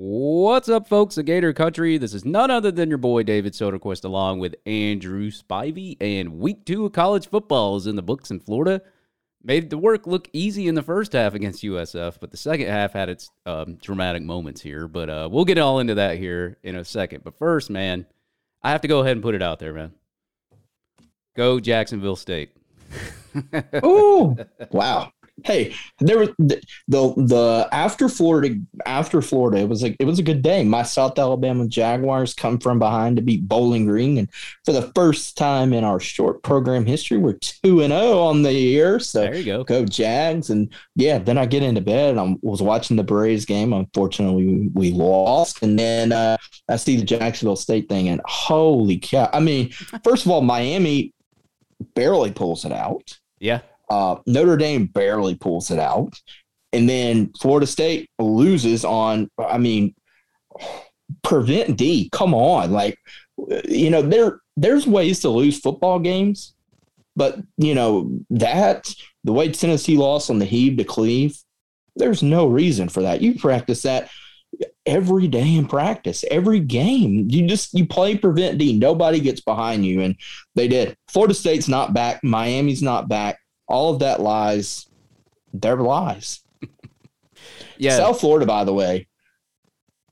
What's up, folks of Gator Country? This is none other than your boy David Soderquist, along with Andrew Spivey. And week two of college football is in the books in Florida. Made the work look easy in the first half against USF, but the second half had its um, dramatic moments here. But uh, we'll get all into that here in a second. But first, man, I have to go ahead and put it out there, man. Go Jacksonville State. oh, wow hey, there was the, the the after Florida after Florida, it was like it was a good day. My South Alabama Jaguars come from behind to beat Bowling Green, and for the first time in our short program history, we're two and zero oh on the year. So there you go, go Jags, and yeah. Then I get into bed. And I was watching the Braves game. Unfortunately, we, we lost, and then uh, I see the Jacksonville State thing, and holy cow! I mean, first of all, Miami barely pulls it out. Yeah. Uh, Notre Dame barely pulls it out. And then Florida State loses on, I mean, prevent D. Come on. Like, you know, there there's ways to lose football games, but you know, that the way Tennessee lost on the heave to Cleve, there's no reason for that. You practice that every day in practice, every game. You just you play prevent D. Nobody gets behind you. And they did. Florida State's not back. Miami's not back all of that lies. They're lies. yeah. South Florida, by the way,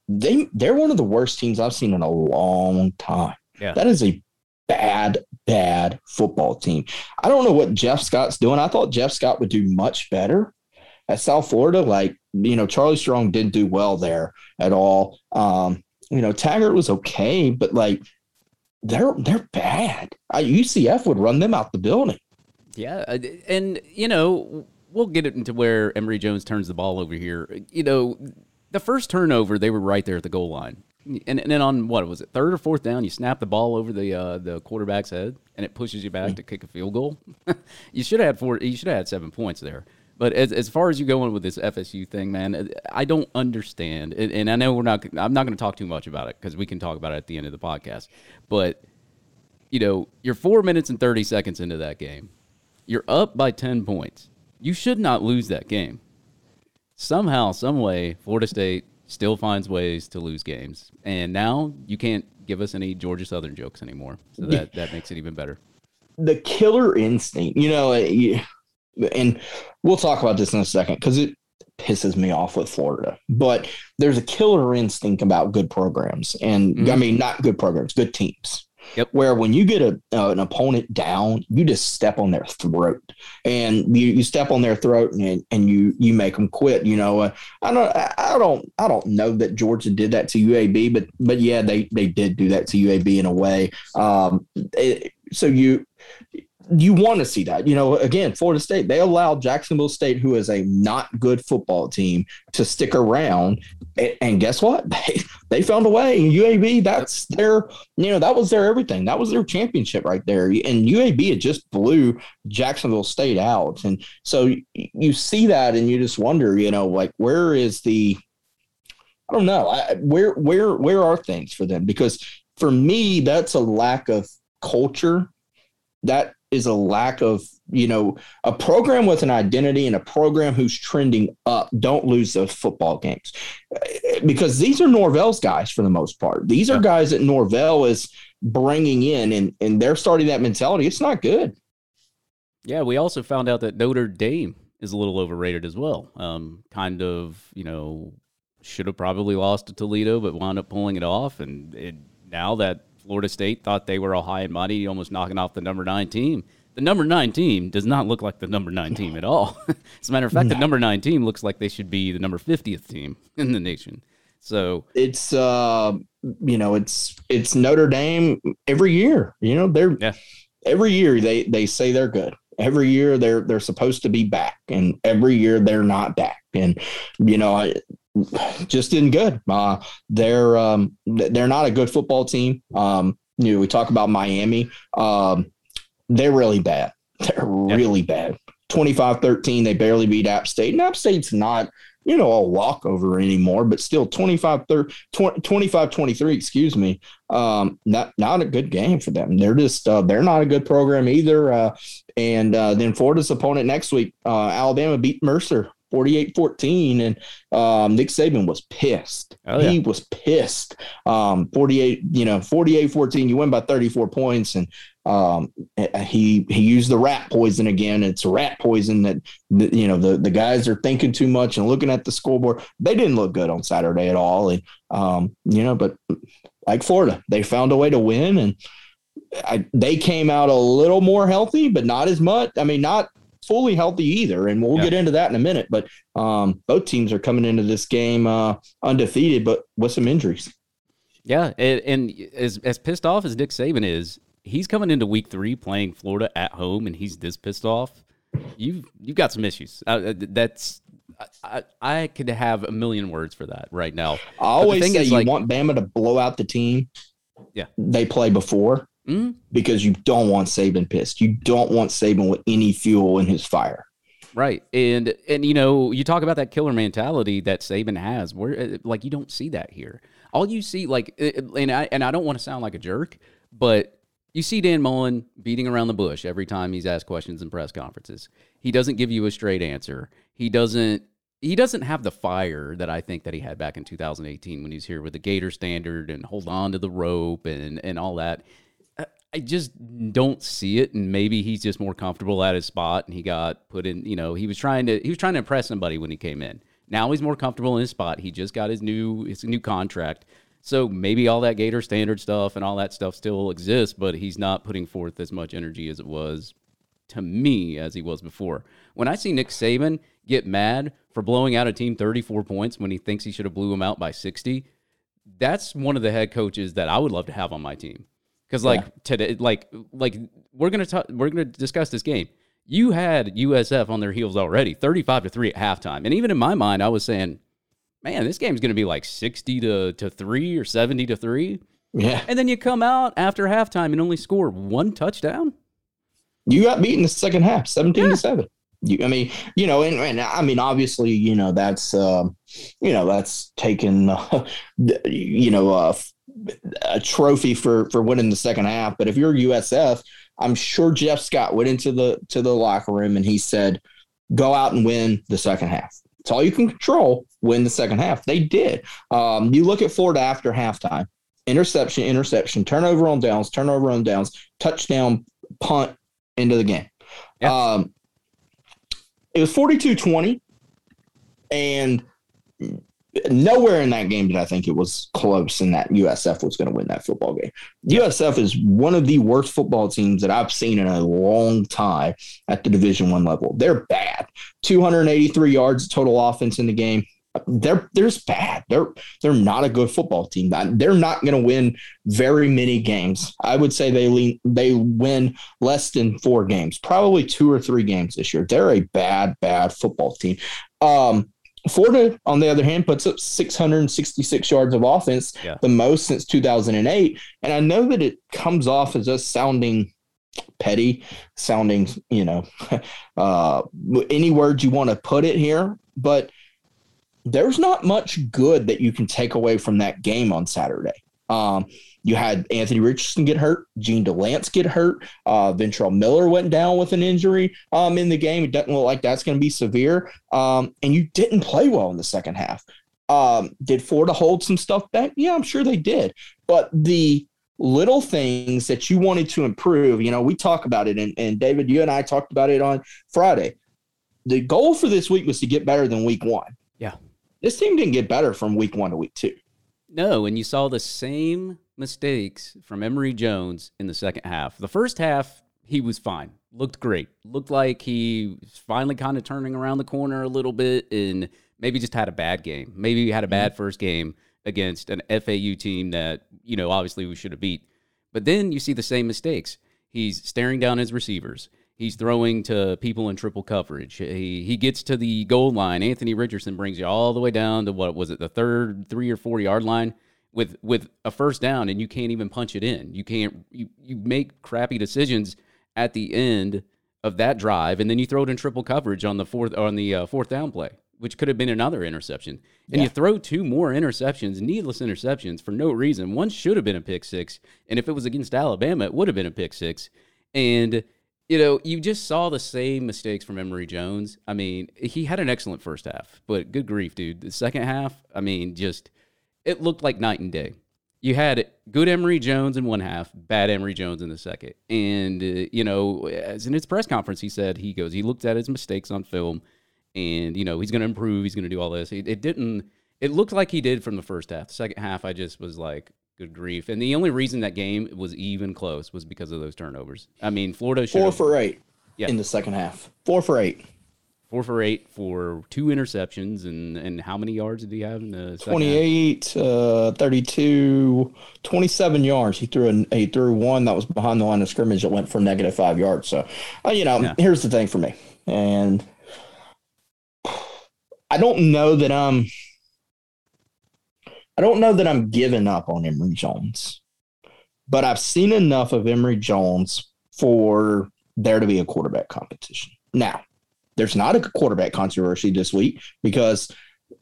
they they're one of the worst teams I've seen in a long time. Yeah. That is a bad, bad football team. I don't know what Jeff Scott's doing. I thought Jeff Scott would do much better at South Florida. Like, you know, Charlie Strong didn't do well there at all. Um, you know, Taggart was okay, but like they're they're bad. I, UCF would run them out the building. Yeah, uh, and you know we'll get it into where Emory Jones turns the ball over here. You know, the first turnover they were right there at the goal line, and, and then on what was it third or fourth down, you snap the ball over the uh, the quarterback's head, and it pushes you back to kick a field goal. you should have had four. You should have had seven points there. But as, as far as you go going with this FSU thing, man, I don't understand. And, and I know we're not. I'm not going to talk too much about it because we can talk about it at the end of the podcast. But you know, you're four minutes and thirty seconds into that game you're up by 10 points. You should not lose that game. Somehow, some way, Florida State still finds ways to lose games. And now you can't give us any Georgia Southern jokes anymore. So that, that makes it even better. The killer instinct, you know, and we'll talk about this in a second because it pisses me off with Florida. But there's a killer instinct about good programs. And mm-hmm. I mean, not good programs, good teams. Yep. Where when you get a uh, an opponent down, you just step on their throat, and you, you step on their throat, and and you you make them quit. You know, uh, I don't I don't I don't know that Georgia did that to UAB, but but yeah, they they did do that to UAB in a way. Um, it, so you you want to see that. You know, again, Florida State, they allowed Jacksonville State, who is a not good football team, to stick around. And, guess what? They, they found a way. UAB, that's their, you know, that was their everything. That was their championship right there. And UAB had just blew Jacksonville State out. And so you see that and you just wonder, you know, like, where is the, I don't know, I, where, where, where are things for them? Because for me, that's a lack of culture that is a lack of you know a program with an identity and a program who's trending up. Don't lose those football games. Because these are norvell's guys for the most part. These are guys that norvell is bringing in and and they're starting that mentality. It's not good. Yeah we also found out that notre dame is a little overrated as well. Um, kind of you know should have probably lost to toledo but wound up pulling it off. And it, now that Florida State thought they were all high and mighty, almost knocking off the number nine team. The number nine team does not look like the number nine team at all. As a matter of fact, no. the number nine team looks like they should be the number 50th team in the nation. So it's, uh, you know, it's, it's Notre Dame every year, you know, they're, yeah. every year they, they say they're good. Every year they're, they're supposed to be back and every year they're not back. And, you know, I, just didn't good. Uh, they're um, they're not a good football team. Um, you know, we talk about Miami. Um, they're really bad. They're really bad. 25-13, they barely beat App State. And App State's not, you know, a walkover anymore, but still 25 25 23, excuse me. Um, not not a good game for them. They're just uh, they're not a good program either. Uh, and uh, then Florida's opponent next week, uh, Alabama beat Mercer 48-14 and um, Nick Saban was pissed. Oh, yeah. He was pissed. Um, 48, you know, 48-14 you win by 34 points and um, he he used the rat poison again. It's rat poison that you know the the guys are thinking too much and looking at the scoreboard. They didn't look good on Saturday at all, and um, you know, but like Florida, they found a way to win, and I, they came out a little more healthy, but not as much. I mean, not fully healthy either, and we'll Yeah. get into that in a minute. But um, both teams are coming into this game uh, undefeated, but with some injuries. Yeah, and, and as as pissed off as Nick Saban is, he's coming into Week Three playing Florida at home, and he's this pissed off. You've you've got some issues. Uh, that's I, I could have a million words for that right now. I always say is, you like- want Bama to blow out the team. Yeah. they play before Mhm. because you don't want Saban pissed. You don't want Saban with any fuel in his fire. Right, and and you know you talk about that killer mentality that Saban has, where uh, like you don't see that here. All you see, like, uh, and I and I don't want to sound like a jerk, but you see Dan Mullen beating around the bush every time he's asked questions in press conferences. He doesn't give you a straight answer. He doesn't. He doesn't have the fire that I think that he had back in 2018 when he was here with the Gator standard and hold on to the rope and and all that. I- just don't see it, and maybe he's just more comfortable at his spot, and he got put in. You know, he was trying to he was trying to impress somebody when he came in. Now he's more comfortable in his spot. He just got his new his new contract, so maybe all that Gator standard stuff and all that stuff still exists, but he's not putting forth as much energy as it was to me as he was before. When I see Nick Saban get mad for blowing out a team 34 points when he thinks he should have blew him out by 60, that's one of the head coaches that I would love to have on my team. Because like today, like like we're gonna talk, we're gonna discuss this game. You had USF on their heels already, 35 to three at halftime, and even in my mind, I was saying, man, this game's gonna be like 60 to to three or 70 to three, Yeah, and then you come out after halftime and only score one touchdown. you got beat in the second half, seventeen Yeah. to seven. You, I mean, you know, and, and I mean, obviously, you know, that's, um, you know, that's taken, uh, you know, uh, a trophy for for winning the second half. But if you're USF, I'm sure Jeff Scott went into the to the locker room and he said, "Go out and win the second half. It's all you can control. Win the second half." They did. Um, you look at Florida after halftime: interception, interception, turnover on downs, turnover on downs, touchdown, punt into the game. Um, it was 42-20 and nowhere in that game did I think it was close and that USF was going to win that football game. USF is one of the worst football teams that I've seen in a long time at the Division One level. They're bad. 283 yards total offense in the game. They're they're just bad. They're they're not a good football team. They're not going to win very many games. I would say they lean, they win less than four games, probably two or three games this year. They're a bad bad football team. Um, Florida, on the other hand, puts up 666 yards of offense, Yeah. the most since 2008. And I know that it comes off as us sounding petty, sounding, you know, uh, any word you want to put it here, but there's not much good that you can take away from that game on Saturday. Um, you had Anthony Richardson get hurt, Jean Delance get hurt, uh, Ventrell Miller went down with an injury um, in the game. It doesn't look like that's going to be severe. Um, and you didn't play well in the second half. Um, did Florida hold some stuff back? Yeah, I'm sure they did. But the little things that you wanted to improve, you know, we talk about it, and, and David, you and I talked about it on Friday. The goal for this week was to get better than week one. Yeah. This team didn't get better from week one to week two. No, and you saw the same mistakes from Emory Jones in the second half. The first half, he was fine, looked great, looked like he was finally kind of turning around the corner a little bit, and maybe just had a bad game. Maybe he had a bad mm-hmm. first game against an FAU team that you know obviously we should have beat. But then you see the same mistakes. He's staring down his receivers. He's throwing to people in triple coverage. He he gets to the goal line. Anthony Richardson brings you all the way down to what was it, the third three or four yard line with with a first down, and you can't even punch it in. You can't. You you make crappy decisions at the end of that drive, and then you throw it in triple coverage on the fourth on the uh, fourth down play, which could have been another interception. And you throw two more interceptions, needless interceptions for no reason. One should have been a pick six, and if it was against Alabama, it would have been a pick six. And you know, you just saw the same mistakes from Emory Jones. I mean, he had an excellent first half, but good grief, dude. The second half, I mean, just it looked like night and day. You had good Emory Jones in one half, bad Emory Jones in the second. And, uh, you know, as in his press conference, he said he goes, he looked at his mistakes on film and, you know, he's going to improve. He's going to do all this. It, it didn't, it looked like he did from the first half. The second half, I just was like, good grief. And the only reason that game was even close was because of those turnovers. I mean, Florida four for eight yeah. in the second half. Four for eight. Four for eight for two interceptions. And, and how many yards did he have in the 28, uh, 32, 27 yards. He threw, a, he threw one that was behind the line of scrimmage that went for negative five yards. So, uh, you know, yeah. here's the thing for me. And I don't know that I'm – I don't know that I'm giving up on Emory Jones, but I've seen enough of Emory Jones for there to be a quarterback competition. Now, there's not a quarterback controversy this week because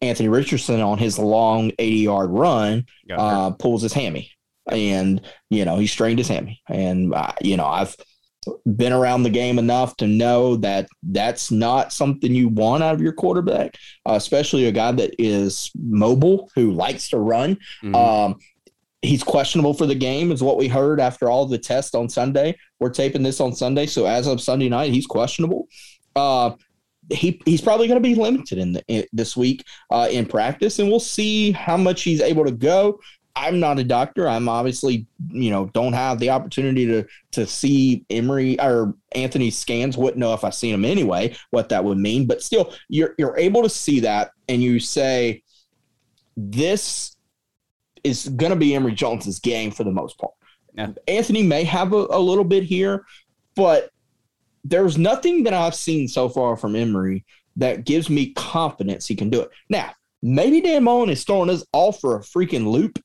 Anthony Richardson on his long 80 yard run uh, pulls his hammy and, you know, he strained his hammy. And, uh, you know, I've, been around the game enough to know that that's not something you want out of your quarterback, uh, especially a guy that is mobile who likes to run. Mm-hmm. Um, he's questionable for the game, is what we heard after all the tests on Sunday. We're taping this on Sunday, so as of Sunday night, he's questionable. Uh, he he's probably going to be limited in, the, in this week uh, in practice, and we'll see how much he's able to go. I'm not a doctor. I'm obviously, you know, don't have the opportunity to to see Emory or Anthony scans. Wouldn't know if I seen him anyway, what that would mean. But still, you're you're able to see that, and you say, this is going to be Emory Jones's game for the most part. Yeah. Anthony may have a, a little bit here, but there's nothing that I've seen so far from Emory that gives me confidence he can do it. Now, maybe Dan Mullen is throwing us all for a freaking loop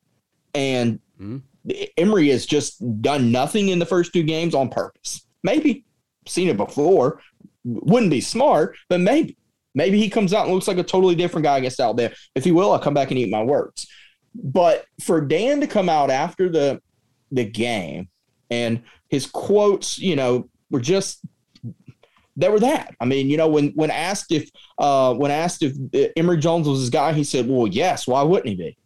and mm-hmm. Emory has just done nothing in the first two games on purpose. Maybe seen it before, wouldn't be smart, but maybe. Maybe he comes out and looks like a totally different guy against Alabama. If he will, I'll come back and eat my words. But for Dan to come out after the the game and his quotes, you know, were just they were that. I mean, you know, when when asked if uh, when asked if Emory Jones was his guy, he said, "Well, yes. Why wouldn't he be?"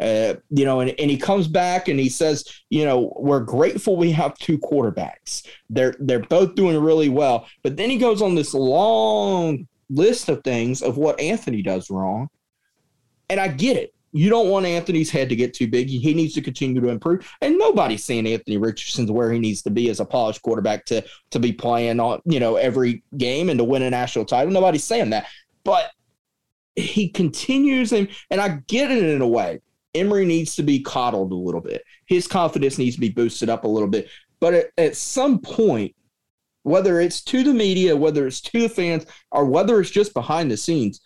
Uh, you know, and, and he comes back and he says, you know, we're grateful we have two quarterbacks. They're they're both doing really well. But then he goes on this long list of things of what Anthony does wrong. And I get it. You don't want Anthony's head to get too big. He needs to continue to improve. And nobody's saying Anthony Richardson's where he needs to be as a polished quarterback to to be playing on, you know, every game and to win a national title. Nobody's saying that. But he continues and and I get it in a way Emory needs to be coddled a little bit. His confidence needs to be boosted up a little bit. But at, at some point, whether it's to the media, whether it's to the fans, or whether it's just behind the scenes,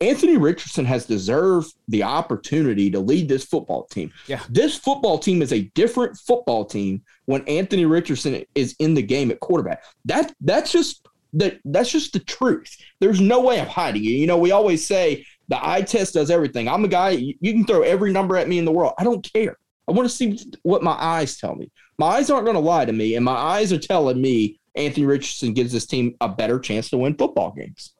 Anthony Richardson has deserved the opportunity to lead this football team. Yeah. This football team is a different football team when Anthony Richardson is in the game at quarterback. That that's just that that's just the truth. There's no way of hiding it. You know, we always say the eye test does everything. I'm a guy, you can throw every number at me in the world. I don't care. I want to see what my eyes tell me. My eyes aren't going to lie to me, and my eyes are telling me Anthony Richardson gives this team a better chance to win football games.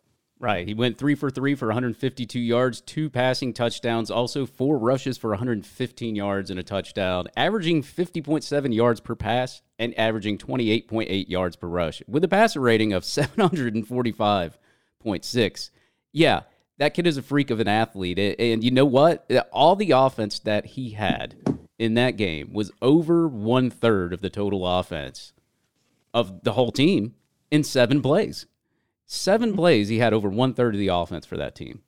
Right. He went three for three for 152 yards, two passing touchdowns, also four rushes for 115 yards and a touchdown, averaging 50.7 yards per pass and averaging 28.8 yards per rush with a passer rating of 745.6. Yeah, that kid is a freak of an athlete. And you know what? Uh, all the offense that he had in that game was over one third of the total offense of the whole team in seven plays. Seven plays, he had over one third of the offense for that team.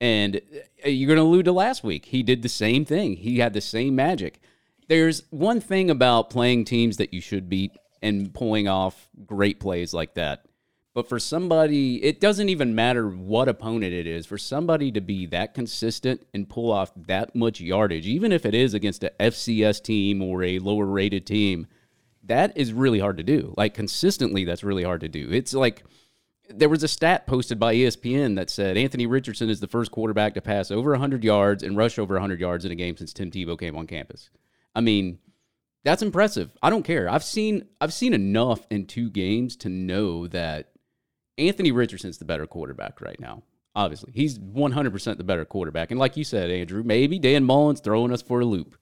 And uh, you're going to allude to last week. He did the same thing. He had the same magic. There's one thing about playing teams that you should beat and pulling off great plays like that. But for somebody, it doesn't even matter what opponent it is, for somebody to be that consistent and pull off that much yardage, even if it is against a FCS team or a lower rated team, that is really hard to do. Like consistently, that's really hard to do. It's like there was a stat posted by ESPN that said Anthony Richardson is the first quarterback to pass over 100 yards and rush over 100 yards in a game since Tim Tebow came on campus. I mean, That's impressive. I don't care. I've seen I've seen enough in two games to know that Anthony Richardson's the better quarterback right now. Obviously, he's 100% the better quarterback. And like you said, Andrew, maybe Dan Mullen's throwing us for a loop.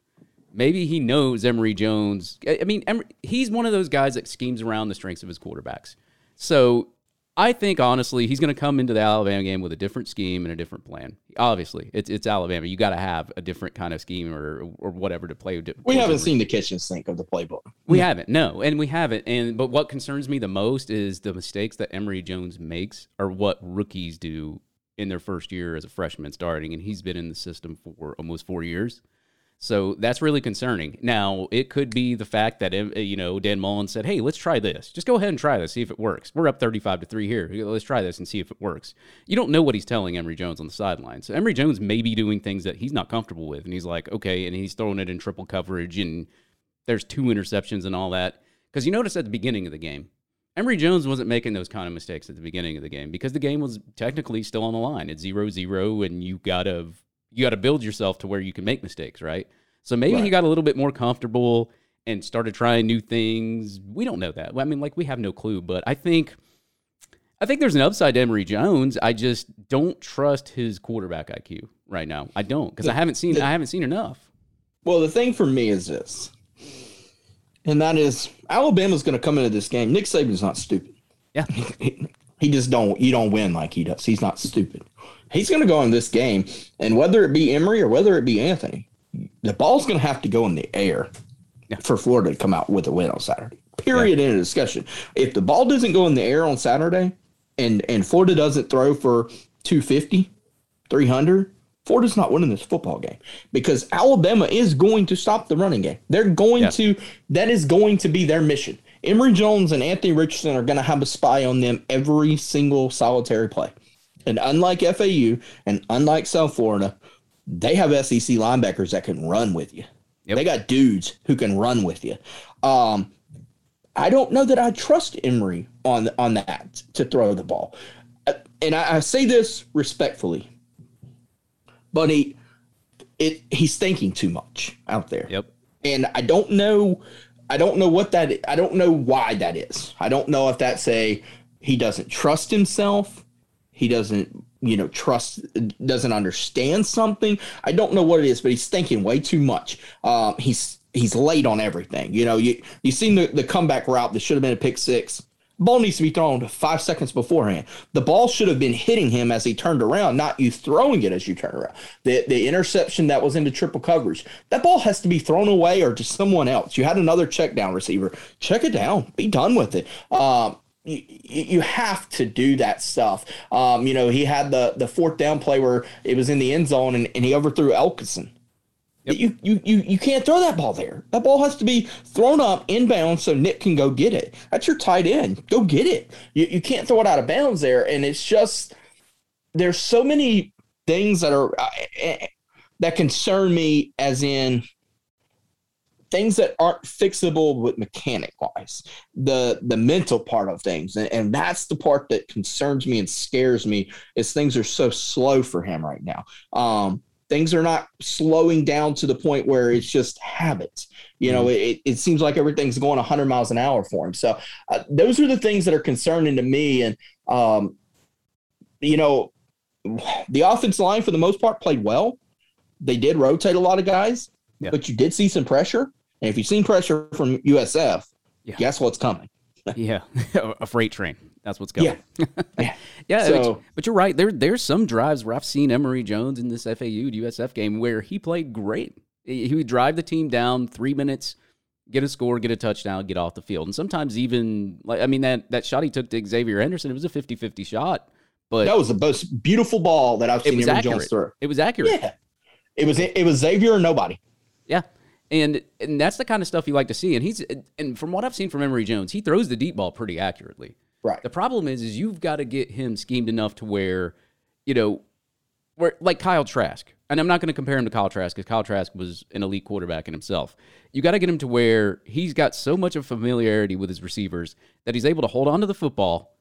Maybe he knows Emory Jones. I mean, Emory, he's one of those guys that schemes around the strengths of his quarterbacks. So I think honestly, he's going to come into the Alabama game with a different scheme and a different plan. Obviously, it's it's Alabama. You got to have a different kind of scheme or or whatever to play. We haven't seen the kitchen sink of the playbook. We haven't, no, and we haven't. And but what concerns me the most is the mistakes that Emory Jones makes are what rookies do in their first year as a freshman starting, and he's been in the system for almost four years. So that's really concerning. Now, it could be the fact that you know Dan Mullen said, "Hey, let's try this. Just go ahead and try this, see if it works. We're up 35 to 3 here. Let's try this and see if it works." You don't know what he's telling Emory Jones on the sideline. So Emory Jones may be doing things that he's not comfortable with and he's like, "Okay," and he's throwing it in triple coverage and there's two interceptions and all that. Cuz you notice at the beginning of the game, Emory Jones wasn't making those kind of mistakes at the beginning of the game because the game was technically still on the line. It's 0-0 and you got to you got to build yourself to where you can make mistakes, right? So maybe right. he got a little bit more comfortable and started trying new things. We don't know that. I mean, like we have no clue, but I think I think there's an upside to Emory Jones. I just don't trust his quarterback IQ right now. I don't because I haven't seen the, I haven't seen enough. Well, the thing for me is this, and that is Alabama's going to come into this game. Nick Saban's not stupid. Yeah, he just don't. You don't win like he does. He's not stupid he's going to go in this game, and whether it be Emory or whether it be Anthony, the ball's going to have to go in the air yeah. for Florida to come out with a win on Saturday. Period. Yeah. In a discussion, if the ball doesn't go in the air on Saturday, and and Florida doesn't throw for 250, 300, Florida's not winning this football game because Alabama is going to stop the running game. They're going yeah. to, that is going to be their mission. Emory Jones and Anthony Richardson are going to have a spy on them every single solitary play. And unlike FAU and unlike South Florida, they have SEC linebackers that can run with you. Yep. They got dudes who can run with you. Um, I don't know that I trust Emory on on that to throw the ball. Uh, and I, I say this respectfully, but he it he's thinking too much out there. Yep. And I don't know I don't know what that I don't know why that is. I don't know if that's a he doesn't trust himself. He doesn't you know trust doesn't understand something. I don't know what it is but he's thinking way too much. Um, he's he's late on everything. You know you you seen the, the comeback route that should have been a pick six ball needs to be thrown five seconds beforehand. The ball should have been hitting him as he turned around not you throwing it as you turn around. The the interception that was into triple coverage that ball has to be thrown away or to someone else. You had another check down receiver. Check it down. Be done with it. Um, you, you have to do that stuff. Um, you know, he had the the fourth down play where it was in the end zone and, and he overthrew Elksnis. Yep. You, you you you can't throw that ball there. That ball has to be thrown up inbound so Nick can go get it. That's your tight end. Go get it. You you can't throw it out of bounds there. And it's just there's so many things that are uh, that concern me. As in, things that aren't fixable with mechanic wise the the mental part of things and, and that's the part that concerns me and scares me is things are so slow for him right now um things are not slowing down to the point where it's just habits you know it, it seems like everything's going 100 miles an hour for him so uh, those are the things that are concerning to me and um you know the offensive line for the most part played well they did rotate a lot of guys yeah. but you did see some pressure and if you've seen pressure from USF, yeah. guess what's coming? yeah, a freight train. That's what's coming. Yeah, yeah. So, but, you're right. There, there's some drives where I've seen Emory Jones in this FAU USF game where he played great. He would drive the team down three minutes, get a score, get a touchdown, get off the field. And sometimes even like I mean that that shot he took to Xavier Henderson, it was a 50-50 shot. But that was the most beautiful ball that I've seen Emory Jones throw. It was accurate. Yeah. It was it was Xavier or nobody. Yeah. And and that's the kind of stuff you like to see. And he's and from what I've seen from Emory Jones, he throws the deep ball pretty accurately. Right. The problem is, is you've got to get him schemed enough to where, you know, where like Kyle Trask. And I'm not going to compare him to Kyle Trask because Kyle Trask was an elite quarterback in himself. You got to get him to where he's got so much of familiarity with his receivers that he's able to hold on to the football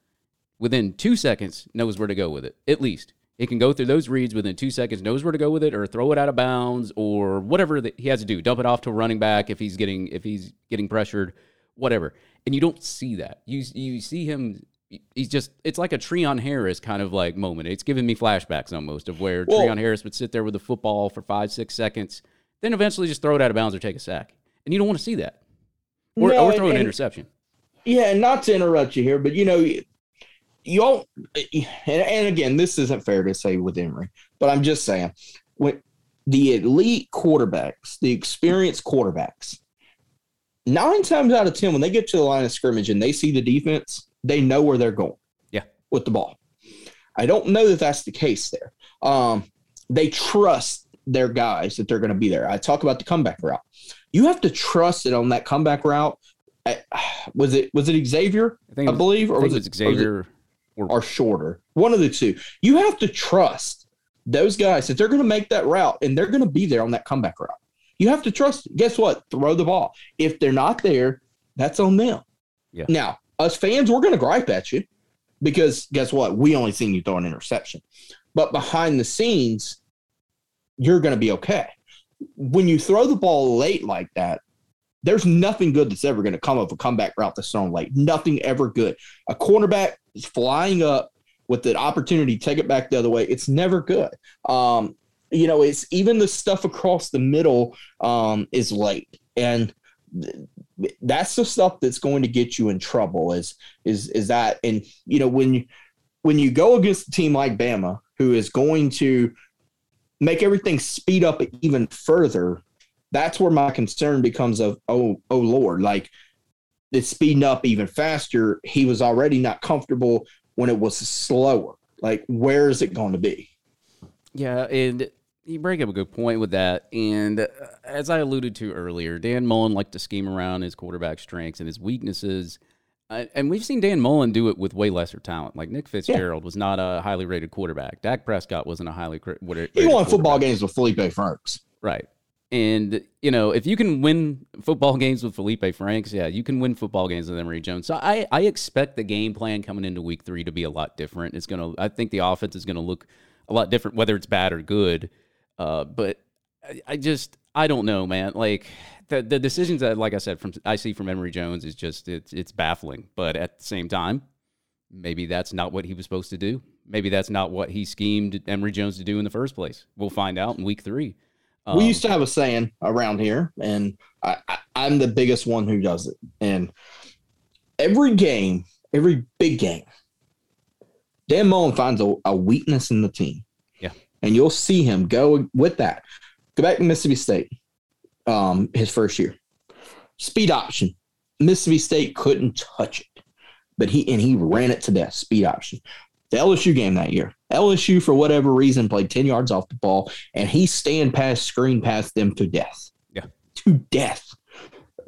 within two seconds, knows where to go with it, at least. He can go through those reads within two seconds, knows where to go with it, or throw it out of bounds, or whatever that he has to do. Dump it off to a running back if he's getting if he's getting pressured, whatever. And you don't see that. You you see him. He's just it's like a Treon Harris kind of like moment. It's giving me flashbacks almost of where Well- Treon Harris would sit there with the football for five six seconds, then eventually just throw it out of bounds or take a sack. And you don't want to see that, or, No, or throw an interception. Yeah, and not to interrupt you here, but you know, you, you don't. And, and again, this isn't fair to say with Emory, but I'm just saying, when the elite quarterbacks, the experienced quarterbacks, nine times out of ten, when they get to the line of scrimmage and they see the defense, they know where they're going. Yeah. with the ball. I don't know that that's the case there. Um, they trust their guys that they're going to be there. I talk about the comeback route. You have to trust it on that comeback route. I- was it was it Xavier? I think, I believe, or was it was it it- Xavier. Or, or shorter? One of the two. You have to trust those guys that they're going to make that route and they're going to be there on that comeback route. You have to trust. it. Guess what? Throw the ball. If they're not there, that's on them. Yeah. Now, us fans, we're going to gripe at you because guess what? We only seen you throw an interception. But behind the scenes, you're going to be okay. When you throw the ball late like that, there's nothing good that's ever going to come of a comeback route that's thrown late. Nothing ever good. A cornerback is flying up with the opportunity to take it back the other way. It's never good. Um, you know, it's even the stuff across the middle um, is late, and th- that's the stuff that's going to get you in trouble. Is is is that? And you know, when you when you go against a team like Bama, who is going to make everything speed up even further, that's where my concern becomes of oh oh Lord, like it's speeding up even faster. He was already not comfortable when it was slower. Like, where is it going to be? Yeah, and you bring up a good point with that. And uh, as I alluded to earlier, Dan Mullen liked to scheme around his quarterback strengths and his weaknesses. Uh, and we've seen Dan Mullen do it with way lesser talent. Like Nick Fitzgerald was not a highly rated quarterback. Dak Prescott wasn't a highly rated He won football games with Felipe Franks. Right. And, you know, if you can win football games with Felipe Franks, yeah, you can win football games with Emory Jones. So I, I expect the game plan coming into week three to be a lot different. It's going to, I think the offense is going to look a lot different, whether it's bad or good. Uh, but I, I just, I don't know, man. Like, the, the decisions that, like I said, from I see from Emory Jones is just, it's, it's baffling. But at the same time, maybe that's not what he was supposed to do. Maybe that's not what he schemed Emory Jones to do in the first place. We'll find out in week three. Um, we used to have a saying around here, and I, I, I'm the biggest one who does it. And every game, every big game, Dan Mullen finds a, a weakness in the team. Yeah. And you'll see him go with that. Go back to Mississippi State, um, his first year. Speed option. Mississippi State couldn't touch it, but he and he ran it to death. Speed option. The LSU game that year. LSU, for whatever reason, played 10 yards off the ball, and he stand past, screen past them to death. Yeah. To death.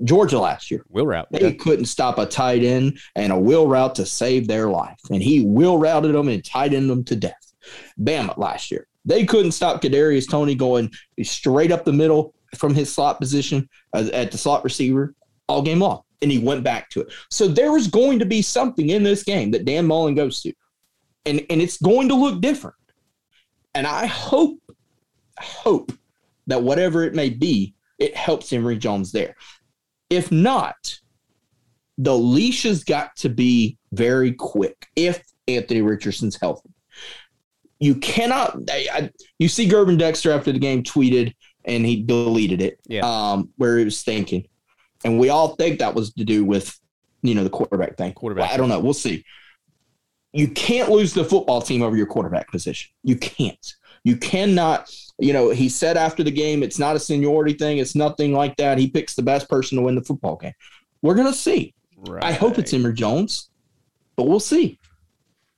Georgia last year. Will route. They couldn't stop a tight end and a will route to save their life. And he will routed them and tight ended them to death. Bama last year. They couldn't stop Kadarius Toney going straight up the middle from his slot position uh, at the slot receiver all game long. And he went back to it. So there is going to be something in this game that Dan Mullen goes to. And, and it's going to look different. And I hope, hope that whatever it may be, it helps Emory Jones there. If not, the leash has got to be very quick if Anthony Richardson's healthy. You cannot. I, I, you see, Gervon Dexter after the game tweeted and he deleted it. Yeah. Um, where he was thinking, and we all think that was to do with you know the quarterback thing. Quarterback. Well, I don't know. We'll see. You can't lose the football team over your quarterback position. You can't. You cannot. You know, he said after the game, it's not a seniority thing. It's nothing like that. He picks the best person to win the football game. We're gonna see. Right. I hope it's Emory Jones, but we'll see.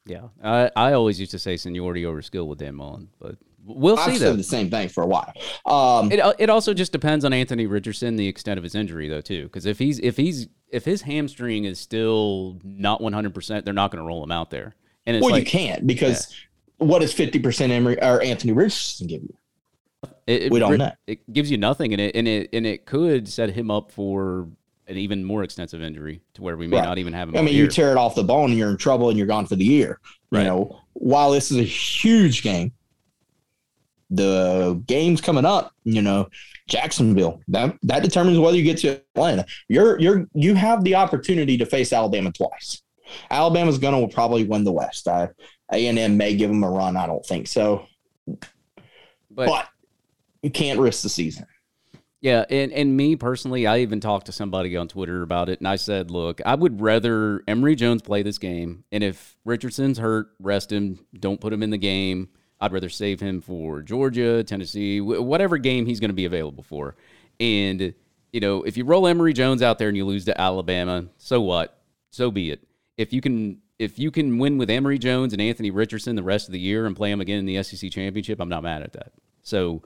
Yeah, I, I always used to say seniority over skill with Dan Mullen, but we'll see I've said the same thing for a while. Um, It, it also just depends on Anthony Richardson, the extent of his injury though too, because if he's if he's if his hamstring is still not one hundred percent, they're not going to roll him out there. And it's well, you can't because what does fifty percent Emory or Anthony Richardson give you? it, we don't know. It gives you nothing, and it and it and it could set him up for an even more extensive injury to where we may Right. not even have him. I mean, year. you tear it off the bone and you're in trouble and you're gone for the year. Right. You know, while this is a huge game, the games coming up, you know, Jacksonville, that that determines whether you get to Atlanta. You're you're you have the opportunity to face Alabama twice. Alabama's gonna probably win the West. I A and M may give them a run. I don't think so, but, but you can't risk the season. Yeah, and, and me personally, I even talked to somebody on Twitter about it, and I said, look, I would rather Emory Jones play this game, and if Richardson's hurt, rest him, don't put him in the game. I'd rather save him for Georgia, Tennessee, whatever game he's going to be available for. And, you know, if you roll Emory Jones out there and you lose to Alabama, so what? So be it. If you can if you can win with Emory Jones and Anthony Richardson the rest of the year and play them again in the SEC championship, I'm not mad at that. So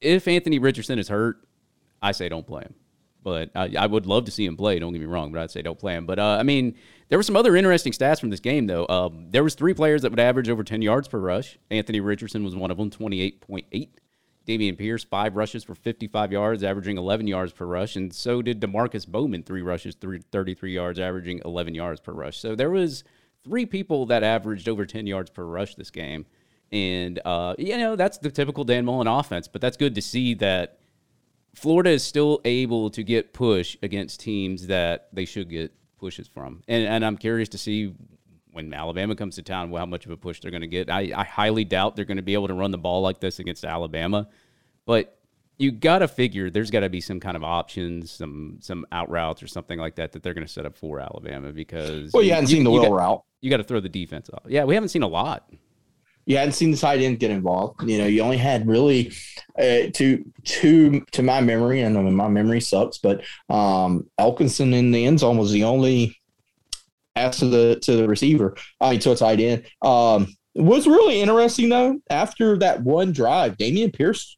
if Anthony Richardson is hurt, I say don't play him. But I, I would love to see him play. Don't get me wrong, but I'd say don't play him. But uh, I mean, there were some other interesting stats from this game, though. Um, there was three players that would average over 10 yards per rush. Anthony Richardson was one of them, 28.8. Dameon Pierce, five rushes for 55 yards, averaging 11 yards per rush. And so did Demarkcus Bowman, three rushes, three, 33 yards, averaging 11 yards per rush. So there was three people that averaged over 10 yards per rush this game. And, uh, you know, that's the typical Dan Mullen offense. But that's good to see that Florida is still able to get push against teams that they should get pushes from. And, and I'm curious to see when Alabama comes to town how much of a push they're going to get. I, I highly doubt they're going to be able to run the ball like this against Alabama. But you got to figure there's got to be some kind of options, some some out routes or something like that that they're going to set up for Alabama because Well, you hadn't seen the you wheel route. You got to throw the defense off. Yeah, we haven't seen a lot. you hadn't seen the tight end get involved. You know, you only had really uh, to to to my memory, and I mean, my memory sucks, but um, Elksnis in the end zone was the only pass to the to the receiver. I mean, to a tight end. Um, was really interesting though. After that one drive, Dameon Pierce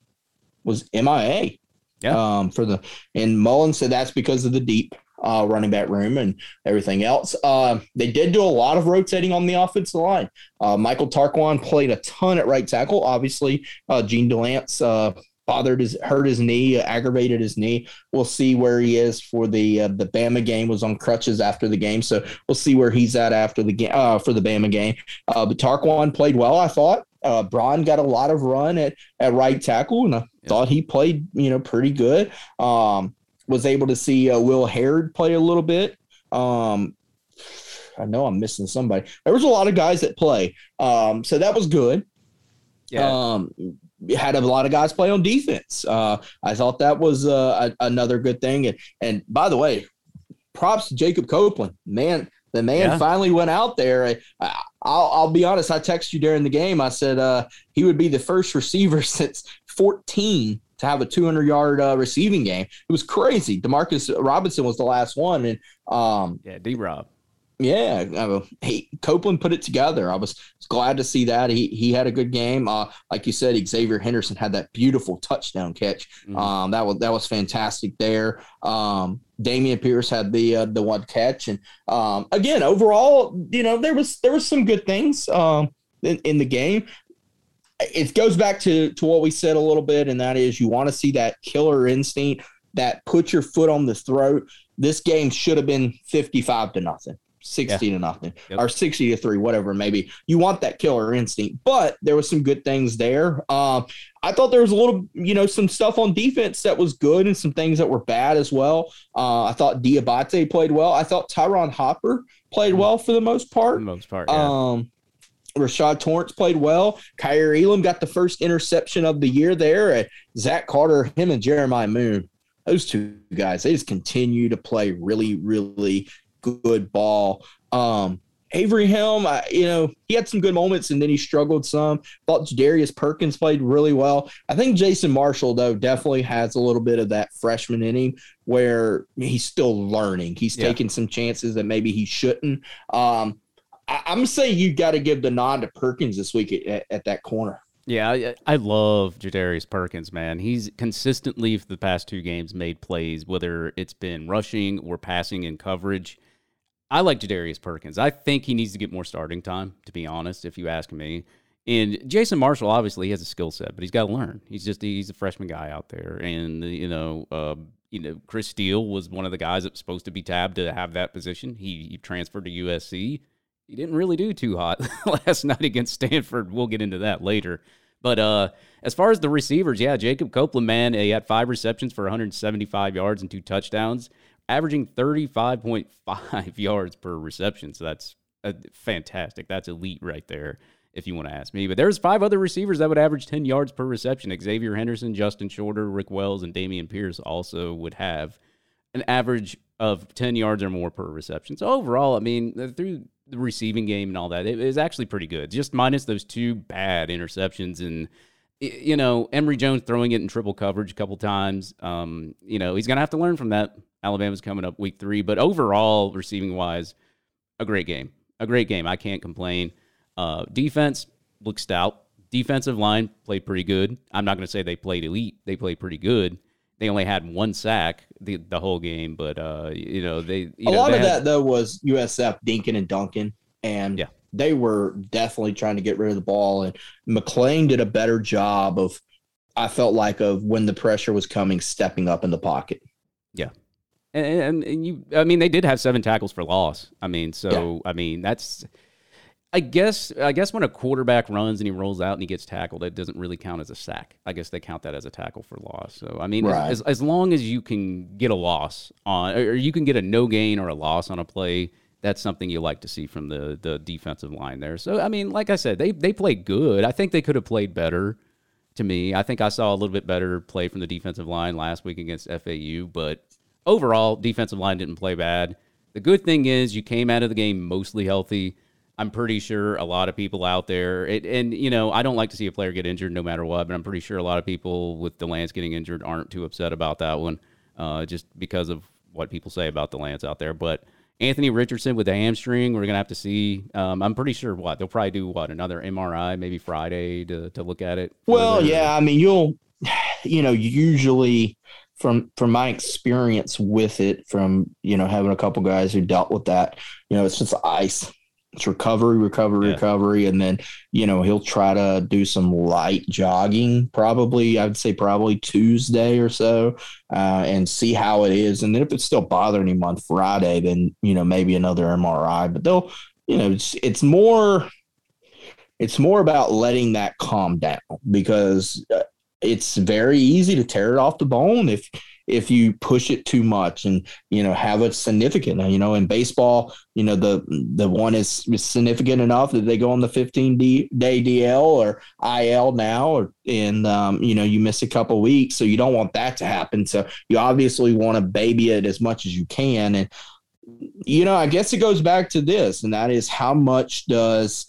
was MIA. Yeah. Um, for the and Mullen said that's because of the deep uh, running back room and everything else. Uh, they did do a lot of rotating on the offensive line. Uh, Michael Tarquin played a ton at right tackle. Obviously, uh, Jean Delance uh, bothered his hurt his knee, aggravated his knee. We'll see where he is for the uh, the Bama game. Was on crutches after the game, so we'll see where he's at after the game uh, for the Bama game. Uh, but Tarquin played well, I thought. Uh, Braun got a lot of run at at right tackle, and I Yeah. thought he played you know pretty good. Um, was able to see uh, Will Harrod play a little bit. Um, I know I'm missing somebody. There was a lot of guys that play, um, so that was good. Um, we had a lot of guys play on defense. Uh, I thought that was uh, a, another good thing. And, and by the way, props to Jacob Copeland. Man, the man Yeah. finally went out there. I, I'll, I'll be honest. I texted you during the game. I said uh, he would be the first receiver since 14 to have a 200 yard uh, receiving game. It was crazy. Demarcus Robinson was the last one, and um, yeah, D Rob. Yeah, uh, he Copeland put it together. I was glad to see that he he had a good game. Uh, like you said, Xavier Henderson had that beautiful touchdown catch. Mhm. Um, that was that was fantastic there. Um, Dameon Pierce had the uh, the one catch, and um, again, overall, you know, there was there was some good things um, in, in the game. It goes back to to what we said a little bit, and that is you want to see that killer instinct that put your foot on the throat. This game should have been fifty five to nothing. 60 to nothing Yep. or 60 to 3 whatever maybe you want that killer instinct but there was some good things there um I thought there was a little, you know, some stuff on defense that was good and some things that were bad as well. Uh, I thought Diabate played well. I thought Ty'Ron Hopper played well for the most For part. the most part. Yeah. Um, Rashad Torrence played well. Kaiir Elam got the first interception of the year there. And Zach Carter, him and Jeremiah Moon, those two guys, they just continue to play really, really good ball. Um, Avery Helm, I, you know, he had some good moments and then he struggled some. Thought Darius Perkins played really well. I think Jason Marshall, though, definitely has a little bit of that freshman in him where he's still learning. He's Yeah. taking some chances that maybe he shouldn't. Um, I, I'm saying you got to give the nod to Perkins this week at, at, at that corner. Yeah, I, I love Jadarius Perkins, man. He's consistently for the past two games made plays, whether it's been rushing or passing in coverage. I like Jadarius Perkins. I think he needs to get more starting time, to be honest, if you ask me. And Jason Marshall obviously has a skill set, but he's got to learn. He's just he's a freshman guy out there, and you know, uh, you know, Chris Steele was one of the guys that was supposed to be tabbed to have that position. He, he transferred to USC. He didn't really do too hot last night against Stanford. We'll get into that later. But uh, as far as the receivers, yeah, Jacob Copeland, man, he had five receptions for 175 yards and two touchdowns, averaging 35.5 yards per reception. So that's uh, fantastic. That's elite right there, if you want to ask me. But there's five other receivers that would average 10 yards per reception. Xavier Henderson, Justin Shorter, Rick Wells, and Dameon Pierce also would have an average of 10 yards or more per reception. So overall, I mean, through the receiving game and all that, it is actually pretty good. Just minus those two bad interceptions and you know, Emory Jones throwing it in triple coverage a couple times. Um, you know, he's gonna have to learn from that. Alabama's coming up week three, but overall, receiving wise, a great game. A great game. I can't complain. Uh, defense looks stout. Defensive line played pretty good. I'm not going to say they played elite. They played pretty good. They only had one sack the, the whole game, but uh, you know they. You a know, lot they of had- that though was USF Dinkin and Duncan, and Yeah. They were definitely trying to get rid of the ball. And McClain did a better job of, I felt like of when the pressure was coming, stepping up in the pocket. and, and, and you i mean they did have seven tackles for loss i mean so i mean that's i guess i guess when a quarterback runs and he rolls out and he gets tackled it doesn't really count as a sack i guess they count that as a tackle for loss so i mean Right. as, as long as you can get a loss on or you can get a no gain or a loss on a play that's something you like to see from the the defensive line there so i mean like i said they they played good i think they could have played better to me. I think I saw a little bit better play from the defensive line last week against FAU, but overall, defensive line didn't play bad. The good thing is you came out of the game mostly healthy. I'm pretty sure a lot of people out there, it, and you know, I don't like to see a player get injured no matter what, but I'm pretty sure a lot of people with Delance getting injured aren't too upset about that one, uh, just because of what people say about Delance out there. But Anthony Richardson with the hamstring, we're gonna have to see. Um, I'm pretty sure what they'll probably do what another MRI maybe Friday to, to look at it. Well, further. yeah, I mean, you'll, you know, usually from from my experience with it, from you know having a couple guys who dealt with that, you know, it's just ice. It's recovery, recovery, Yeah. recovery, and then you know he'll try to do some light jogging. Probably, I would say probably Tuesday or so, uh, and see how it is. And then if it's still bothering him on Friday, then you know maybe another MRI. But they'll, you know, it's it's more it's more about letting that calm down because uh, it's very easy to tear it off the bone if if you push it too much and you know have it significant you know in baseball you know the the one is, significant enough that they go on the 15 D, day dl or il now or and um, you know you miss a couple weeks so you don't want that to happen so you obviously want to baby it as much as you can and you know i guess it goes back to this and that is how much does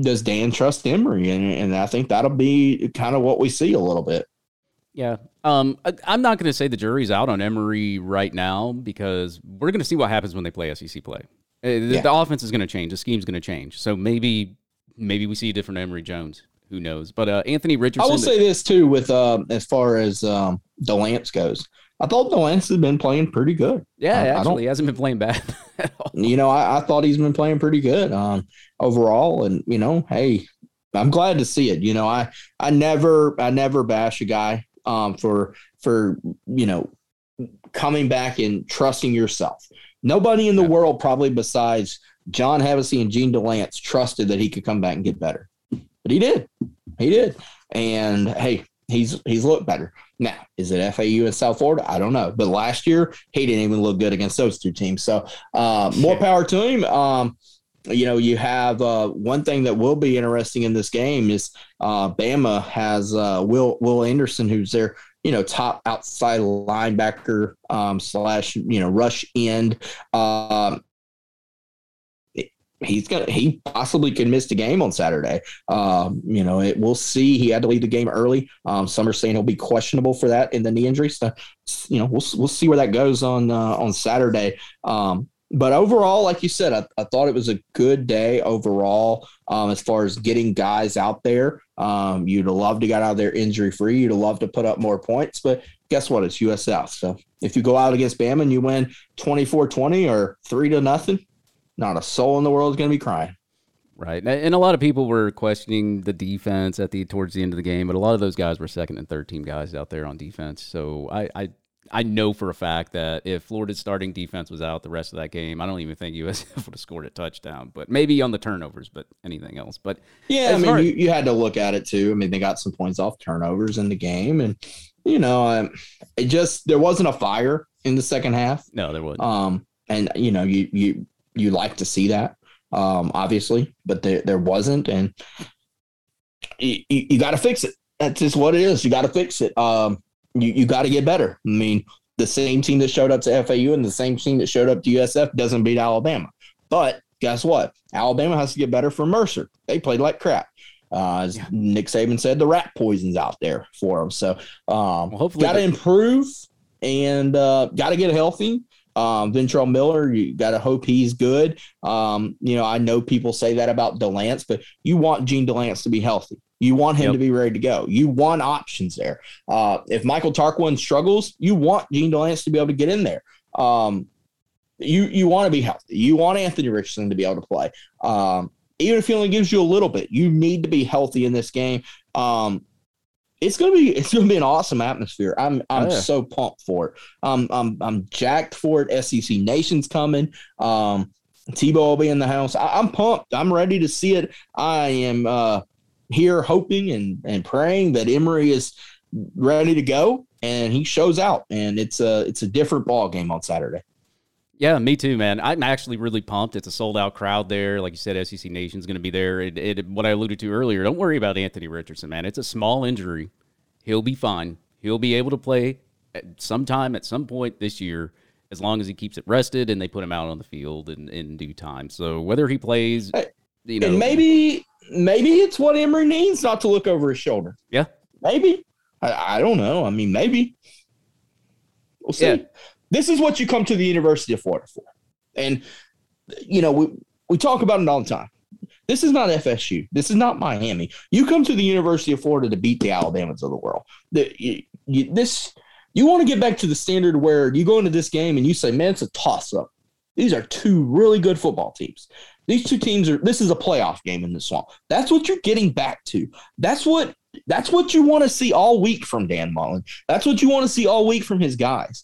does Dan trust Emory? And, and I think that'll be kind of what we see a little bit. Yeah. Um, I, I'm not going to say the jury's out on Emory right now because we're going to see what happens when they play SEC play. Uh, The, Yeah. the offense is going to change. The scheme's going to change. So maybe maybe we see a different Emory Jones. Who knows? But uh, Anthony Richardson. I will say this too, with um, as far as um, Delance goes, I thought Delance has been playing pretty good. yeah, actually, he hasn't been playing bad at all. You know, I, I thought he's been playing pretty good um, overall, and you know, hey, I'm glad to see it. You know, I I never I never bash a guy um, for for you know coming back and trusting yourself. Nobody in the Yeah. world, probably besides John Hevesy and Jean Delance, trusted that he could come back and get better, but he did. He did, and hey, he's he's looked better. Now, is it FAU and South Florida? I don't know, but last year he didn't even look good against those two teams. So uh, more Yeah. power to him. Um, you know, you have uh, one thing that will be interesting in this game is uh, Bama has uh, Will Will Anderson, who's their you know top outside linebacker um, slash you know rush end. Um, he's gonna he possibly could miss the game on Saturday. Um, you know, it, we'll see. He had to leave the game early. Um, some are saying he'll be questionable for that in the knee injury. So, you know, we'll we'll see where that goes on uh, on Saturday. Um, but overall, like you said, I, I thought it was a good day overall um, as far as getting guys out there. Um, you'd have loved to get out there injury free. You'd have loved to put up more points, but guess what? It's USF. So if you go out against Bama and you win 24 20 or three to nothing, not a soul in the world is going to be crying. Right, and a lot of people were questioning the defense at the towards the end of the game, but a lot of those guys were second and third team guys out there on defense. So I, I I know for a fact that if Florida's starting defense was out the rest of that game, I don't even think USF would have scored a touchdown. But maybe on the turnovers, but anything else. But yeah, I mean, you, you, had to look at it too. I mean, they got some points off turnovers in the game, and you know, it just there wasn't a fire in the second half. No, there wasn't. Um, and you know, you you you like to see that, um, obviously, but there there wasn't, and you, you, you got to fix it. That's just what it is. You got to fix it. Um, you, you got to get better. I mean, the same team that showed up to FAU and the same team that showed up to USF doesn't beat Alabama. But guess what? Alabama has to get better for Mercer. They played like crap. Uh, as yeah. Nick Saban said, the rat poison's out there for them. So um, well, hopefully, got to improve and uh, got to get healthy. Um, Ventrell Miller, you got to hope he's good. Um, you know, I know people say that about Delance, but you want Jean Delance to be healthy. You want him yep. to be ready to go. You want options there. Uh, if Michael Tarquin struggles, you want Jean Delance to be able to get in there. Um, you you want to be healthy. You want Anthony Richardson to be able to play. Um, even if he only gives you a little bit, you need to be healthy in this game. Um, it's gonna be it's gonna be an awesome atmosphere. I'm I'm oh, yeah. so pumped for it. Um, I'm I'm jacked for it. SEC Nation's coming. Um, Tebow will be in the house. I, am pumped. I'm ready to see it. I am uh, here hoping and, and praying that Emory is ready to go and he shows out and it's a it's a different ball game on Saturday. Yeah, me too, man. I'm actually really pumped. It's a sold out crowd there. Like you said, SEC Nation's going to be there. It, it, what I alluded to earlier, don't worry about Anthony Richardson, man. It's a small injury. He'll be fine. He'll be able to play at sometime at some point this year as long as he keeps it rested and they put him out on the field in, in due time. So whether he plays, you know, and maybe maybe it's what Emory needs not to look over his shoulder. Yeah. Maybe. I, I don't know. I mean, maybe. We'll see. Yeah. This is what you come to the University of Florida for. And, you know, we, we talk about it all the time. This is not FSU. This is not Miami. You come to the University of Florida to beat the Alabamas of the world. The, you, you, this you want to get back to the standard where you go into this game and you say, man, it's a toss up. These are two really good football teams. These two teams are this is a playoff game in the swamp. That's what you're getting back to. That's what that's what you want to see all week from Dan Mullen. That's what you want to see all week from his guys.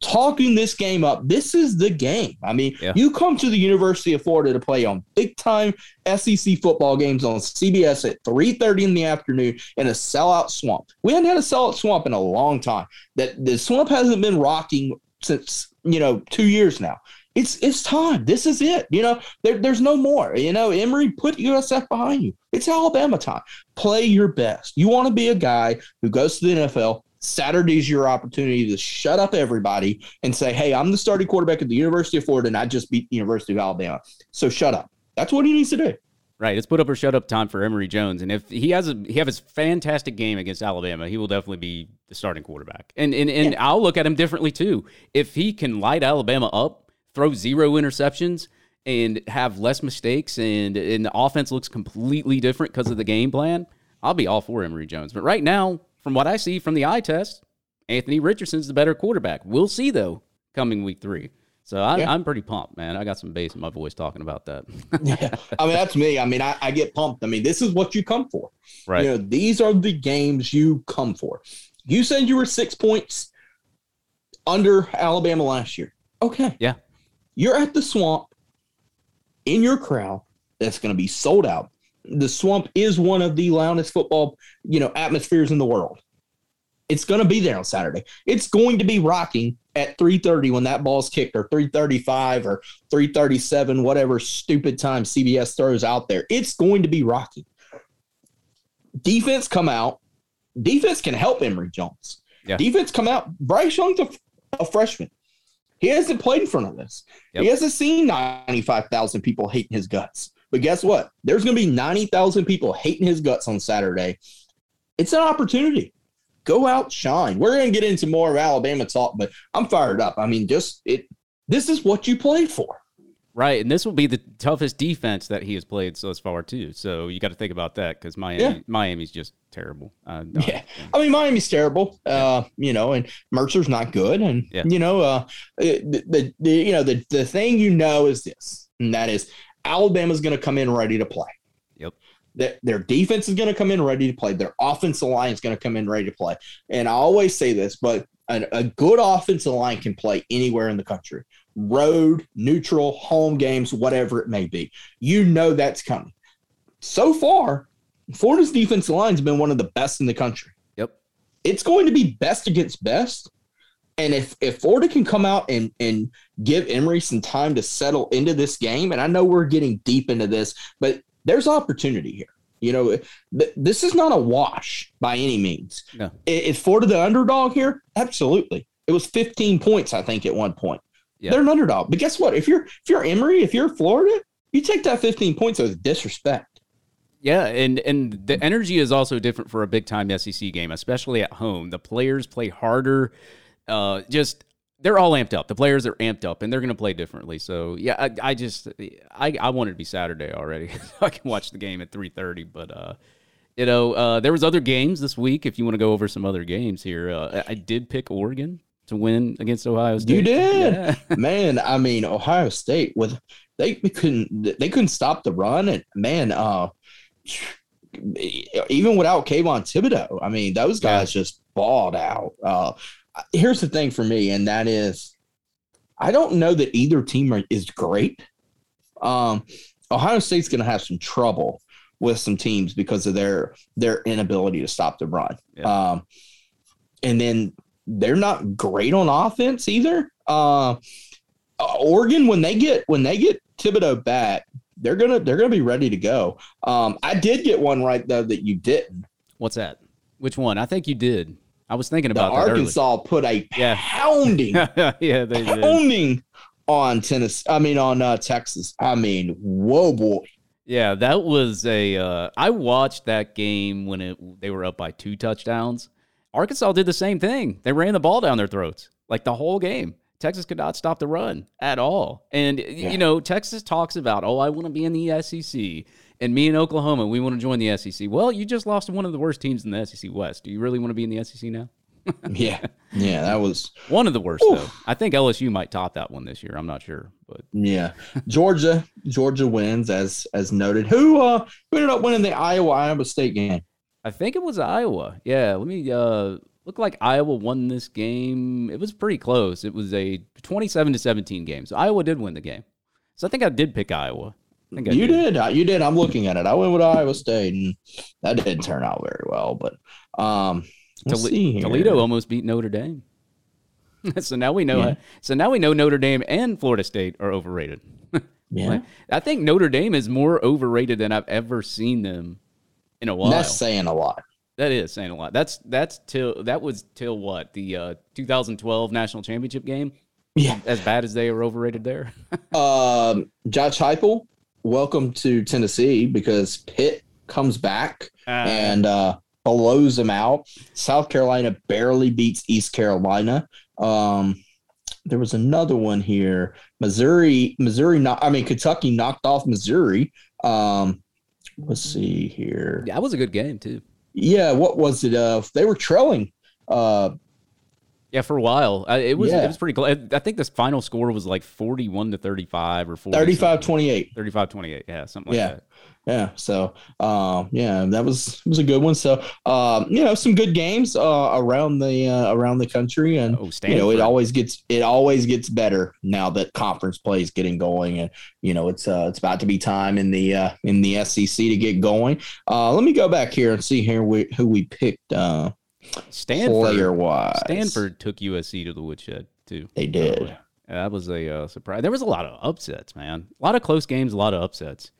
Talking this game up, this is the game. I mean, yeah. you come to the University of Florida to play on big time SEC football games on CBS at 3:30 in the afternoon in a sellout swamp. We haven't had a sellout swamp in a long time. That the swamp hasn't been rocking since you know two years now it's it's time. This is it. You know, there, there's no more. You know, Emory, put USF behind you. It's Alabama time. Play your best. You want to be a guy who goes to the NFL. Saturday's your opportunity to shut up everybody and say, "Hey, I'm the starting quarterback at the University of Florida, and I just beat the University of Alabama. So shut up." That's what he needs to do. Right, it's put up or shut up time for Emory Jones, and if he has a he have his fantastic game against Alabama, he will definitely be the starting quarterback. And and and yeah. I'll look at him differently too. If he can light Alabama up throw zero interceptions and have less mistakes and, and the offense looks completely different because of the game plan, I'll be all for Emory Jones. But right now, from what I see from the eye test, Anthony Richardson's the better quarterback. We'll see though coming week three. So I'm, yeah. I'm pretty pumped, man. I got some bass in my voice talking about that. yeah, I mean that's me. I mean I, I, get pumped. I mean this is what you come for. Right. You know these are the games you come for. You said you were six points under Alabama last year. Okay. Yeah. You're at the swamp in your crowd that's going to be sold out. The swamp is one of the loudest football, you know, atmospheres in the world. It's going to be there on Saturday. It's going to be rocking at 3:30 when that ball's kicked or 3:35 or 3:37 whatever stupid time CBS throws out there. It's going to be rocking. Defense come out. Defense can help Emory Jones. Yeah. Defense come out. Bryce Young's a, a freshman. He hasn't played in front of this. Yep. He hasn't seen 95,000 people hating his guts. But guess what? There's going to be 90,000 people hating his guts on Saturday. It's an opportunity. Go out, shine. We're going to get into more of Alabama talk, but I'm fired up. I mean, just it. This is what you play for. Right, and this will be the toughest defense that he has played so far too. So you got to think about that because Miami, yeah. Miami's just terrible. Uh, yeah, I mean Miami's terrible. Uh, you know, and Mercer's not good, and yeah. you know, uh, the, the, the you know the the thing you know is this, and that is Alabama's going to come in ready to play. Yep. Their, their defense is going to come in ready to play. Their offensive line is going to come in ready to play. And I always say this, but a, a good offensive line can play anywhere in the country road, neutral, home games, whatever it may be. You know that's coming. So far, Florida's defensive line has been one of the best in the country. Yep. It's going to be best against best. And if if Florida can come out and and give Emory some time to settle into this game, and I know we're getting deep into this, but there's opportunity here. You know, th- this is not a wash by any means. No. Is Florida the underdog here? Absolutely. It was 15 points, I think, at one point. Yeah. They're an underdog. But guess what? If you're if you're Emory, if you're Florida, you take that 15 points as disrespect. Yeah, and and the energy is also different for a big time SEC game, especially at home. The players play harder. Uh, just they're all amped up. The players are amped up, and they're going to play differently. So yeah, I, I just I, I wanted to be Saturday already. I can watch the game at three thirty, but uh, you know, uh, there was other games this week. If you want to go over some other games here, uh, I did pick Oregon to win against Ohio State. You did, Yeah. man. I mean, Ohio State with they couldn't they couldn't stop the run, and man, uh, even without Kayvon Thibodeaux, I mean, those guys just balled out. Uh, here's the thing for me, and that is, I don't know that either team is great. Um, Ohio State's going to have some trouble with some teams because of their their inability to stop the run. Yeah. Um, and then they're not great on offense either. Uh, uh, Oregon when they get when they get Thibodeaux back, they're gonna they're gonna be ready to go. Um, I did get one right though that you didn't. What's that? Which one? I think you did. I was thinking about that Arkansas put a Yeah. pounding yeah, they did. pounding on Tennessee. I mean on uh, Texas. I mean, whoa boy. Yeah, that was a. Uh, I watched that game when it they were up by two touchdowns. Arkansas did the same thing. They ran the ball down their throats like the whole game. Texas could not stop the run at all. And Yeah. you know, Texas talks about, oh, I want to be in the SEC, and me and Oklahoma, we want to join the SEC. Well, you just lost to one of the worst teams in the SEC West. Do you really want to be in the SEC now? Yeah, yeah, that was One of the worst, Oof. though. I think LSU might top that one this year. I'm not sure, but yeah. Georgia, Georgia wins as as noted. Who uh who ended up winning the Iowa Iowa State game? I think it was Iowa. Yeah, let me uh look like Iowa won this game. It was pretty close. It was a 27 to 17 game. So Iowa did win the game. So I think I did pick Iowa. I I You did. Uh, You did. I'm looking at it. I went with Iowa State, and that didn't turn out very well. But um, Tole- Toledo almost beat Notre Dame. so now we know Yeah. so now we know Notre Dame and Florida State are overrated. Yeah, I think Notre Dame is more overrated than I've ever seen them in a while. that's saying a lot. That is saying a lot. That's that's till that was till what the uh, 2012 national championship game. Yeah. As bad as they are overrated there. Um, Josh Heupel, welcome to Tennessee because Pitt comes back and uh, blows them out. South Carolina barely beats East Carolina. Um, there was another one here. Missouri, Missouri, not, I mean Kentucky knocked off Missouri. Um, let's see here. yeah, that was a good game too. Yeah, what was it? Uh, they were trailing. Uh, Yeah, for a while I, it was Yeah. it was pretty close. I think this final score was like 41 to 35 or 40 35 something. 28. 35 28. Yeah, something like Yeah. that. Yeah. So, um, yeah, that was was a good one. So, um, you know, some good games uh, around the uh, around the country, and Oh, you know, it always gets it always gets better now that conference play is getting going, and you know, it's uh, it's about to be time in the uh, in the SEC to get going. Uh, let me go back here and see here we, who we picked uh, Stanford. player wise. Stanford took USC to the woodshed too. they did. way. That was a uh, surprise. There was a lot of upsets, man. A lot of close games, a lot of upsets.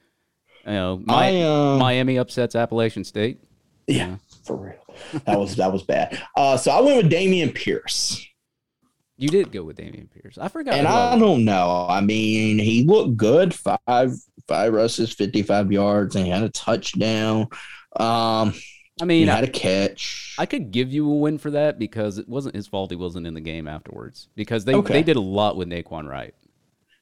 You know, Mi- I uh, Miami upsets Appalachian State. yeah, for real. That was that was bad. Uh, so I went with Dameon Pierce. You did go with Dameon Pierce. I forgot. And who I don't know. I mean, he looked good. Five five rushes, fifty five yards, and he had a touchdown. Um, I he mean, had I, a catch. I could give you a win for that because it wasn't his fault. He wasn't in the game afterwards because they Okay. they did a lot with Nay'Quan Wright.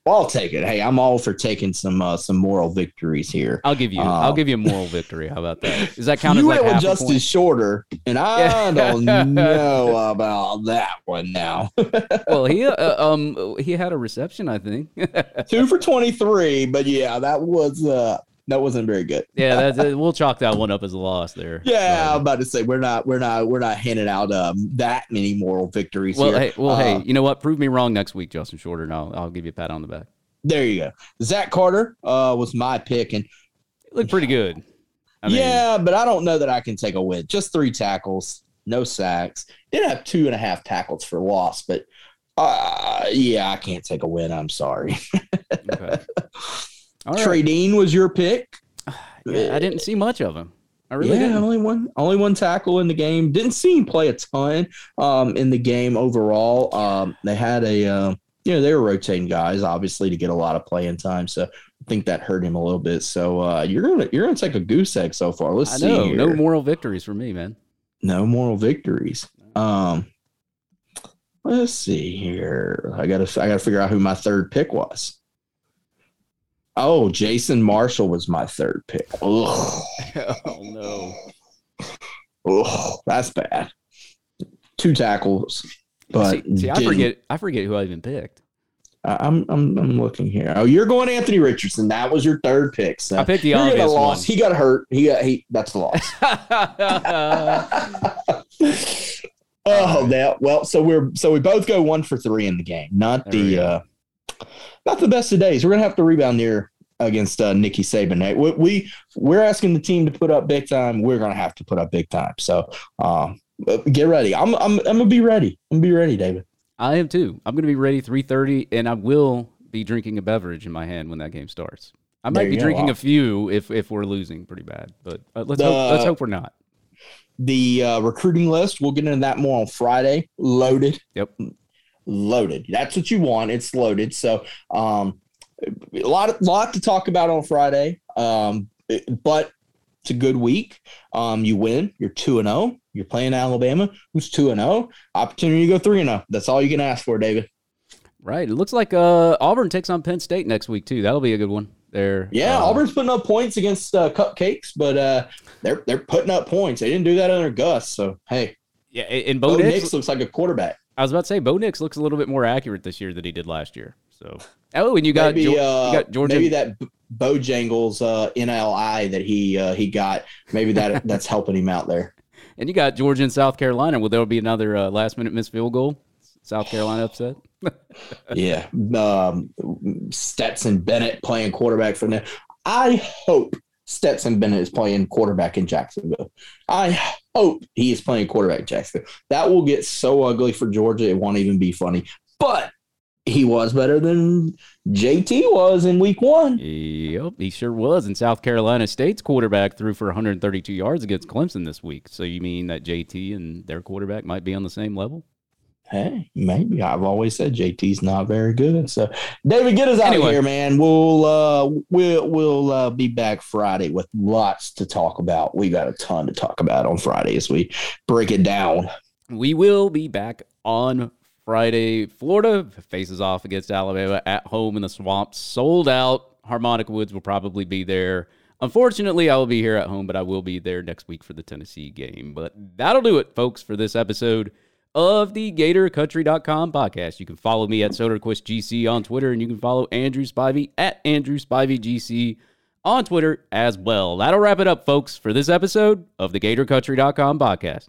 Well, I'll take it. Hey, I'm all for taking some uh, some moral victories here. I'll give you. I'll Um, give you a moral victory. How about that? Does that count as you like went with half a Justin? Shorter, and I don't know about that one now. Well, he uh, um he had a reception, I think. Two for twenty three, but yeah, that was uh that wasn't very good. yeah, that's it. we'll chalk that one up as a loss there. Yeah, I'm about to say we're not we're not we're not handing out um that many moral victories well, here. hey, well, Uh, hey, you know what? Prove me wrong next week, Justin Shorter, and I'll, I'll give you a pat on the back. there you go. Zach Carter uh was my pick, and It looked pretty good. I mean, yeah, but I don't know that I can take a win. Just three tackles, no sacks. Did have two and a half tackles for loss, but uh yeah, I can't take a win. I'm sorry. Okay. All right. Trey Dean was your pick. Yeah, I didn't see much of him. I really yeah, didn't. only one only one tackle in the game. Didn't see him play a ton um, in the game overall. Um, they had a uh, you know they were rotating guys obviously to get a lot of playing time, so I think that hurt him a little bit. So uh, you're gonna you're gonna take a goose egg so far. Let's I see know. No moral victories for me, man. no moral victories. Um, let's see here. I gotta I gotta figure out who my third pick was. Oh, Jason Marshall was my third pick. Ugh. oh no. Ugh, that's bad. Two tackles, but see, see, I forget. I forget who I even picked. I'm I'm I'm looking here. Oh, you're going Anthony Richardson. That was your third pick. So I picked the you're obvious loss. one. He got hurt. He got he. That's the loss. oh, that well. So we're so we both go one for three in the game. Not There the uh, not the best of days. We're gonna have to rebound here against uh, Nikki Saban. We, we we're asking the team to put up big time. We're gonna have to put up big time. So um, get ready. I'm I'm I'm gonna be ready. I'm gonna be ready, David. I am too. I'm going to be ready 3:30, and I will be drinking a beverage in my hand when that game starts. I might be drinking Wow. a few if if we're losing pretty bad, but uh, let's The- hope, let's hope we're not. The uh, recruiting list. We'll get into that more on Friday. Loaded. Yep. Loaded. That's what you want. It's loaded. So um, a lot lot to talk about on Friday. Um, but it's a good week. Um, you win. You're two and zero. You're playing Alabama, who's two and zero. Opportunity to go three and zero. That's all you can ask for, David. Right. It looks like uh, Auburn takes on Penn State next week too. That'll be a good one. There. Yeah, uh, Auburn's putting up points against uh, Cupcakes, but uh, they're they're putting up points. They didn't do that under Gus, so hey, Yeah, and Bo Bo Nix Nix. looks like a quarterback. I was about to say Bo Nix looks a little bit more accurate this year than he did last year. So. Oh, and you got maybe, Geor- uh, you got Georgia. maybe that Bojangles uh, NLI that he uh, he got. Maybe that that's helping him out there. And you got Georgia and South Carolina. Will there be another uh, last minute missed field goal? South Carolina upset. Yeah, um, Stetson Bennett playing quarterback for them. I hope Stetson Bennett is playing quarterback in Jacksonville. I hope he is playing quarterback in Jacksonville. That will get so ugly for Georgia. It won't even be funny. But he was better than JT was in week one. Yep, he sure was. And South Carolina State's quarterback threw for 132 yards against Clemson this week. So you mean that JT and their quarterback might be on the same level? Hey, maybe I've always said JT's not very good. So, David, get us out Anyway. of here, man. We'll uh, we'll we'll uh, be back Friday with lots to talk about. We got a ton to talk about on Friday as we break it down. We will be back on Friday. Florida faces off against Alabama at home in the swamp. Sold out. Harmonic Woods will probably be there. Unfortunately, I will be here at home, but I will be there next week for the Tennessee game. But that'll do it, folks, for this episode of the GatorCountry.com podcast. You can follow me at SoderQuestGC on Twitter, and you can follow Andrew Spivey at Andrew SpiveyGC on Twitter as well. That'll wrap it up, folks, for this episode of the GatorCountry.com podcast.